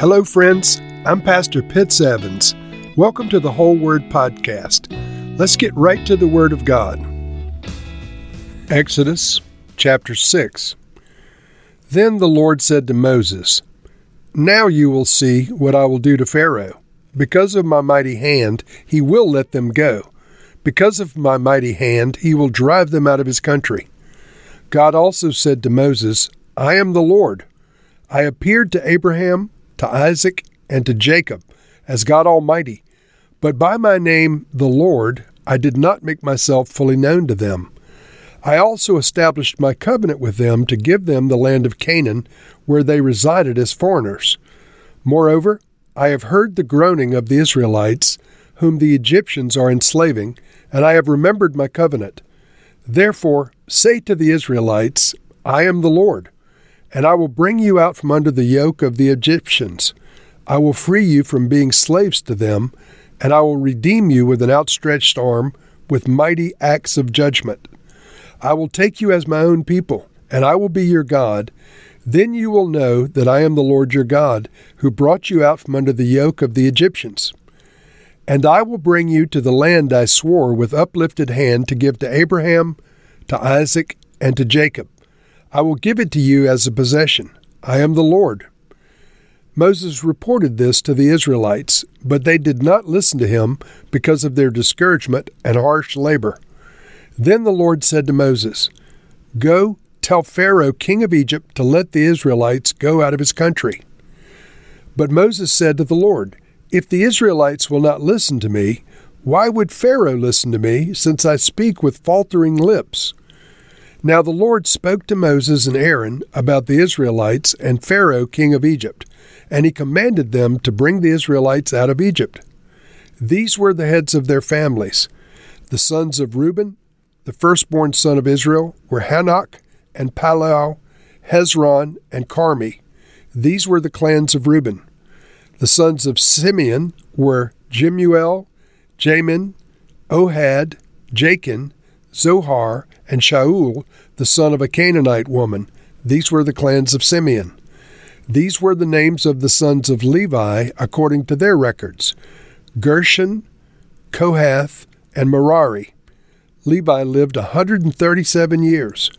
Hello, friends. I'm Pastor Pitts Evans. Welcome to the Whole Word Podcast. Let's get right to the Word of God. Exodus chapter 6. Then the Lord said to Moses, Now you will see what I will do to Pharaoh. Because of my mighty hand, he will let them go. Because of my mighty hand, he will drive them out of his country. God also said to Moses, I am the Lord. I appeared to Abraham, to Isaac, and to Jacob as God Almighty, but by my name, the Lord, I did not make myself fully known to them. I also established my covenant with them to give them the land of Canaan, where they resided as foreigners. Moreover, I have heard the groaning of the Israelites, whom the Egyptians are enslaving, and I have remembered my covenant. Therefore, say to the Israelites, I am the Lord, and I will bring you out from under the yoke of the Egyptians. I will free you from being slaves to them, and I will redeem you with an outstretched arm, with mighty acts of judgment. I will take you as my own people, and I will be your God. Then you will know that I am the Lord your God, who brought you out from under the yoke of the Egyptians. And I will bring you to the land I swore with uplifted hand to give to Abraham, to Isaac, and to Jacob. I will give it to you as a possession. I am the Lord. Moses reported this to the Israelites, but they did not listen to him because of their discouragement and harsh labor. Then the Lord said to Moses, Go, tell Pharaoh, king of Egypt, to let the Israelites go out of his country. But Moses said to the Lord, If the Israelites will not listen to me, why would Pharaoh listen to me, since I speak with faltering lips? Now the Lord spoke to Moses and Aaron about the Israelites and Pharaoh, king of Egypt, and he commanded them to bring the Israelites out of Egypt. These were the heads of their families. The sons of Reuben, the firstborn son of Israel, were Hanok and Pallu, Hezron and Karmi. These were the clans of Reuben. The sons of Simeon were Jemuel, Jamin, Ohad, Jakin, Zohar, and Shaul, the son of a Canaanite woman. These were the clans of Simeon. These were the names of the sons of Levi according to their records Gershon, Kohath, and Merari. Levi lived a 137 years.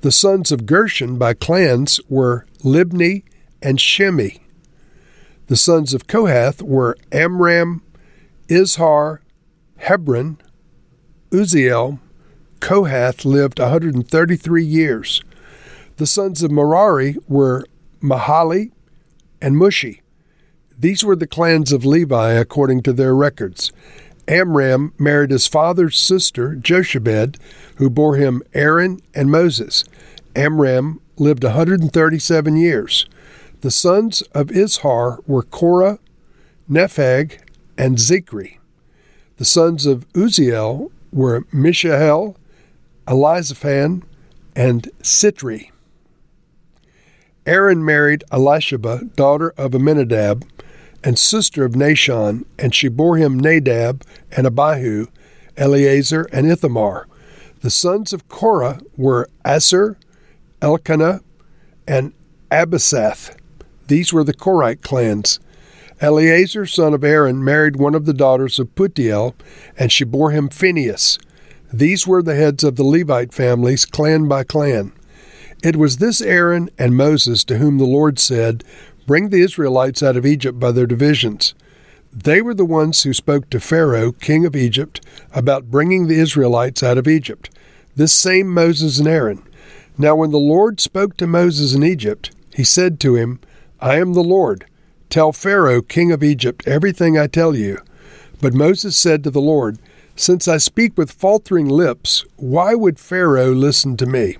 The sons of Gershon by clans were Libni and Shimei. The sons of Kohath were Amram, Izhar, Hebron, Uzziel. Kohath lived a 133 years. The sons of Merari were Mahli, and Mushi. These were the clans of Levi according to their records. Amram married his father's sister, Jochebed, who bore him Aaron and Moses. Amram lived a 137 years. The sons of Izhar were Korah, Nepheg, and Zikri. The sons of Uzziel were Mishael, Elizaphan, and Sithri. Aaron married Elisheba, daughter of Amminadab, and sister of Nahshon, and she bore him Nadab and Abihu, Eleazar and Ithamar. The sons of Korah were Assir, Elkanah, and Abiasaph. These were the Korite clans. Eleazar, son of Aaron, married one of the daughters of Putiel, and she bore him Phinehas. These were the heads of the Levite families, clan by clan. It was this Aaron and Moses to whom the Lord said, Bring the Israelites out of Egypt by their divisions. They were the ones who spoke to Pharaoh, king of Egypt, about bringing the Israelites out of Egypt. This same Moses and Aaron. Now, when the Lord spoke to Moses in Egypt, he said to him, I am the Lord. Tell Pharaoh, king of Egypt, everything I tell you. But Moses said to the Lord, Since I speak with faltering lips, why would Pharaoh listen to me?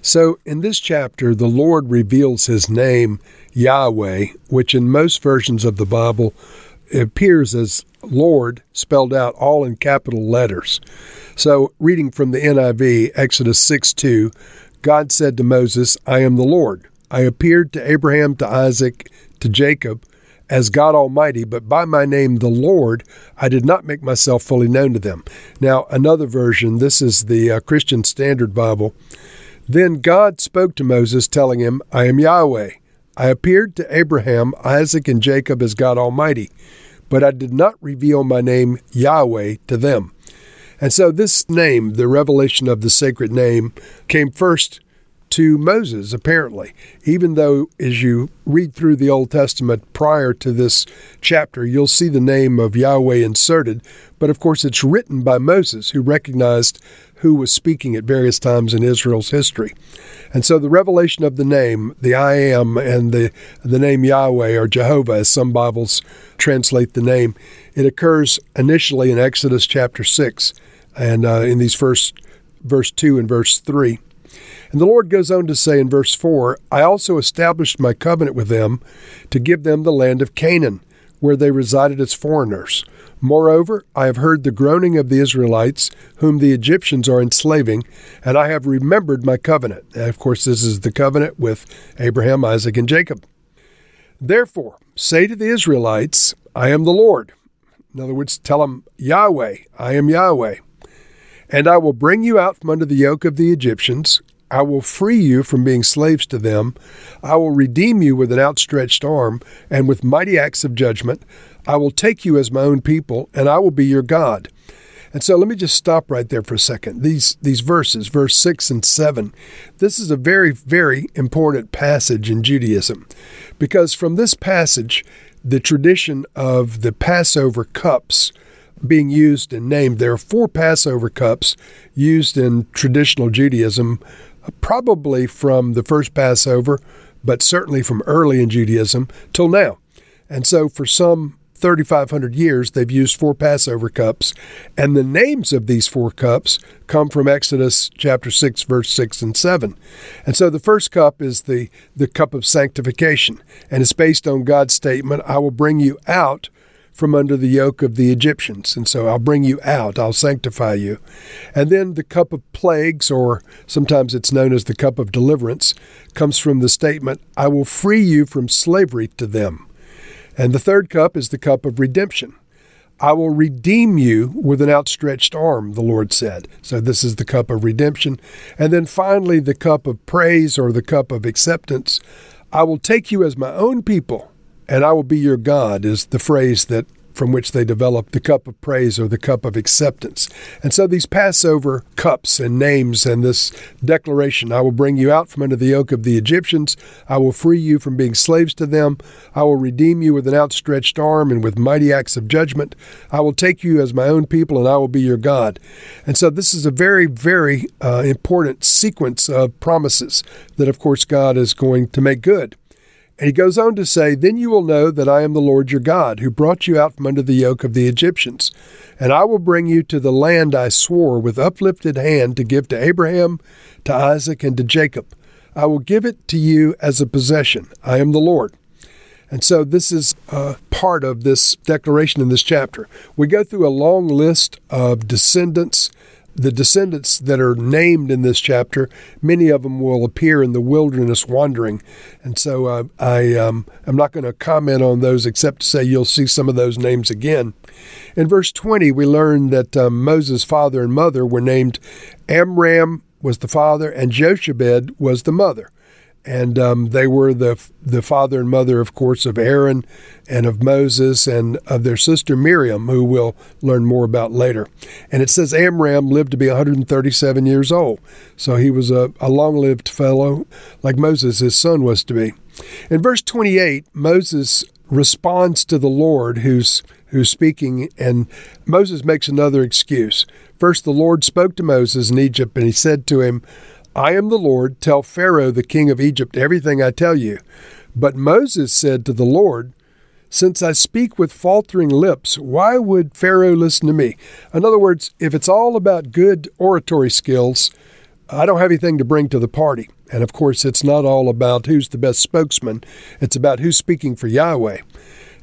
So, in this chapter, the Lord reveals his name, Yahweh, which in most versions of the Bible appears as Lord spelled out all in capital letters. So, reading from the NIV, Exodus 6 2, God said to Moses, I am the Lord. I appeared to Abraham, to Isaac, to Jacob as God Almighty, but by my name, the Lord, I did not make myself fully known to them. Now, another version, this is the uh, Christian Standard Bible. Then God spoke to Moses, telling him, I am Yahweh. I appeared to Abraham, Isaac, and Jacob as God Almighty, but I did not reveal my name Yahweh to them. And so this name, the revelation of the sacred name, came first to Moses, apparently, even though as you read through the Old Testament prior to this chapter, you'll see the name of Yahweh inserted. But of course, it's written by Moses, who recognized who was speaking at various times in Israel's history. And so the revelation of the name, the I am, and the, the name Yahweh or Jehovah, as some Bibles translate the name, it occurs initially in Exodus chapter 6 and uh, in these first verse 2 and verse 3. And the Lord goes on to say in verse 4 I also established my covenant with them to give them the land of Canaan, where they resided as foreigners. Moreover, I have heard the groaning of the Israelites, whom the Egyptians are enslaving, and I have remembered my covenant. And of course, this is the covenant with Abraham, Isaac, and Jacob. Therefore, say to the Israelites, I am the Lord. In other words, tell them, Yahweh, I am Yahweh. And I will bring you out from under the yoke of the Egyptians, I will free you from being slaves to them. I will redeem you with an outstretched arm and with mighty acts of judgment. I will take you as my own people, and I will be your God. And so let me just stop right there for a second. These these verses, verse 6 and 7. This is a very very important passage in Judaism because from this passage the tradition of the Passover cups being used and named. There are four Passover cups used in traditional Judaism probably from the first Passover, but certainly from early in Judaism till now. And so for some 3,500 years, they've used four Passover cups. And the names of these four cups come from Exodus chapter 6, verse 6 and 7. And so the first cup is the, the cup of sanctification, and it's based on God's statement, I will bring you out from under the yoke of the Egyptians. And so I'll bring you out, I'll sanctify you. And then the cup of plagues, or sometimes it's known as the cup of deliverance, comes from the statement, I will free you from slavery to them. And the third cup is the cup of redemption. I will redeem you with an outstretched arm, the Lord said. So this is the cup of redemption. And then finally, the cup of praise or the cup of acceptance. I will take you as my own people and I will be your God is the phrase that from which they developed the cup of praise or the cup of acceptance. And so these Passover cups and names and this declaration I will bring you out from under the yoke of the Egyptians, I will free you from being slaves to them, I will redeem you with an outstretched arm and with mighty acts of judgment, I will take you as my own people and I will be your God. And so this is a very, very uh, important sequence of promises that, of course, God is going to make good. And he goes on to say, Then you will know that I am the Lord your God, who brought you out from under the yoke of the Egyptians. And I will bring you to the land I swore with uplifted hand to give to Abraham, to Isaac, and to Jacob. I will give it to you as a possession. I am the Lord. And so this is a part of this declaration in this chapter. We go through a long list of descendants the descendants that are named in this chapter, many of them will appear in the wilderness wandering. And so uh, I, um, I'm not going to comment on those except to say you'll see some of those names again. In verse 20, we learn that um, Moses' father and mother were named Amram was the father and Jochebed was the mother and um, they were the the father and mother, of course, of Aaron and of Moses and of their sister Miriam, who we'll learn more about later. And it says Amram lived to be 137 years old, so he was a, a long-lived fellow, like Moses, his son, was to be. In verse 28, Moses responds to the Lord, who's who's speaking, and Moses makes another excuse. First, the Lord spoke to Moses in Egypt, and he said to him. I am the Lord. Tell Pharaoh, the king of Egypt, everything I tell you. But Moses said to the Lord, Since I speak with faltering lips, why would Pharaoh listen to me? In other words, if it's all about good oratory skills, I don't have anything to bring to the party. And of course, it's not all about who's the best spokesman, it's about who's speaking for Yahweh.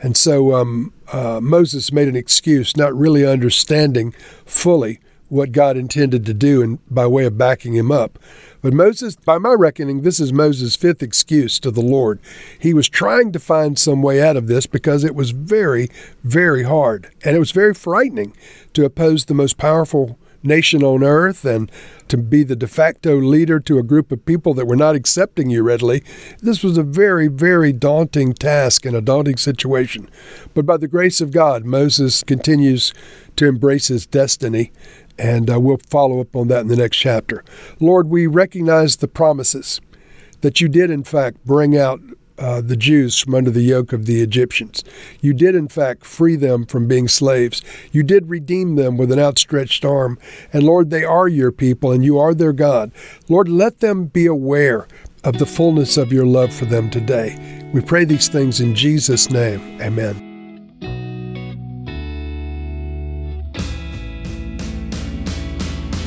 And so um, uh, Moses made an excuse, not really understanding fully what God intended to do and by way of backing him up. But Moses, by my reckoning, this is Moses' fifth excuse to the Lord. He was trying to find some way out of this because it was very, very hard. And it was very frightening to oppose the most powerful nation on earth and to be the de facto leader to a group of people that were not accepting you readily. This was a very, very daunting task and a daunting situation. But by the grace of God, Moses continues to embrace his destiny, and uh, we'll follow up on that in the next chapter. Lord, we recognize the promises that you did, in fact, bring out uh, the Jews from under the yoke of the Egyptians. You did, in fact, free them from being slaves. You did redeem them with an outstretched arm. And Lord, they are your people and you are their God. Lord, let them be aware of the fullness of your love for them today. We pray these things in Jesus' name. Amen.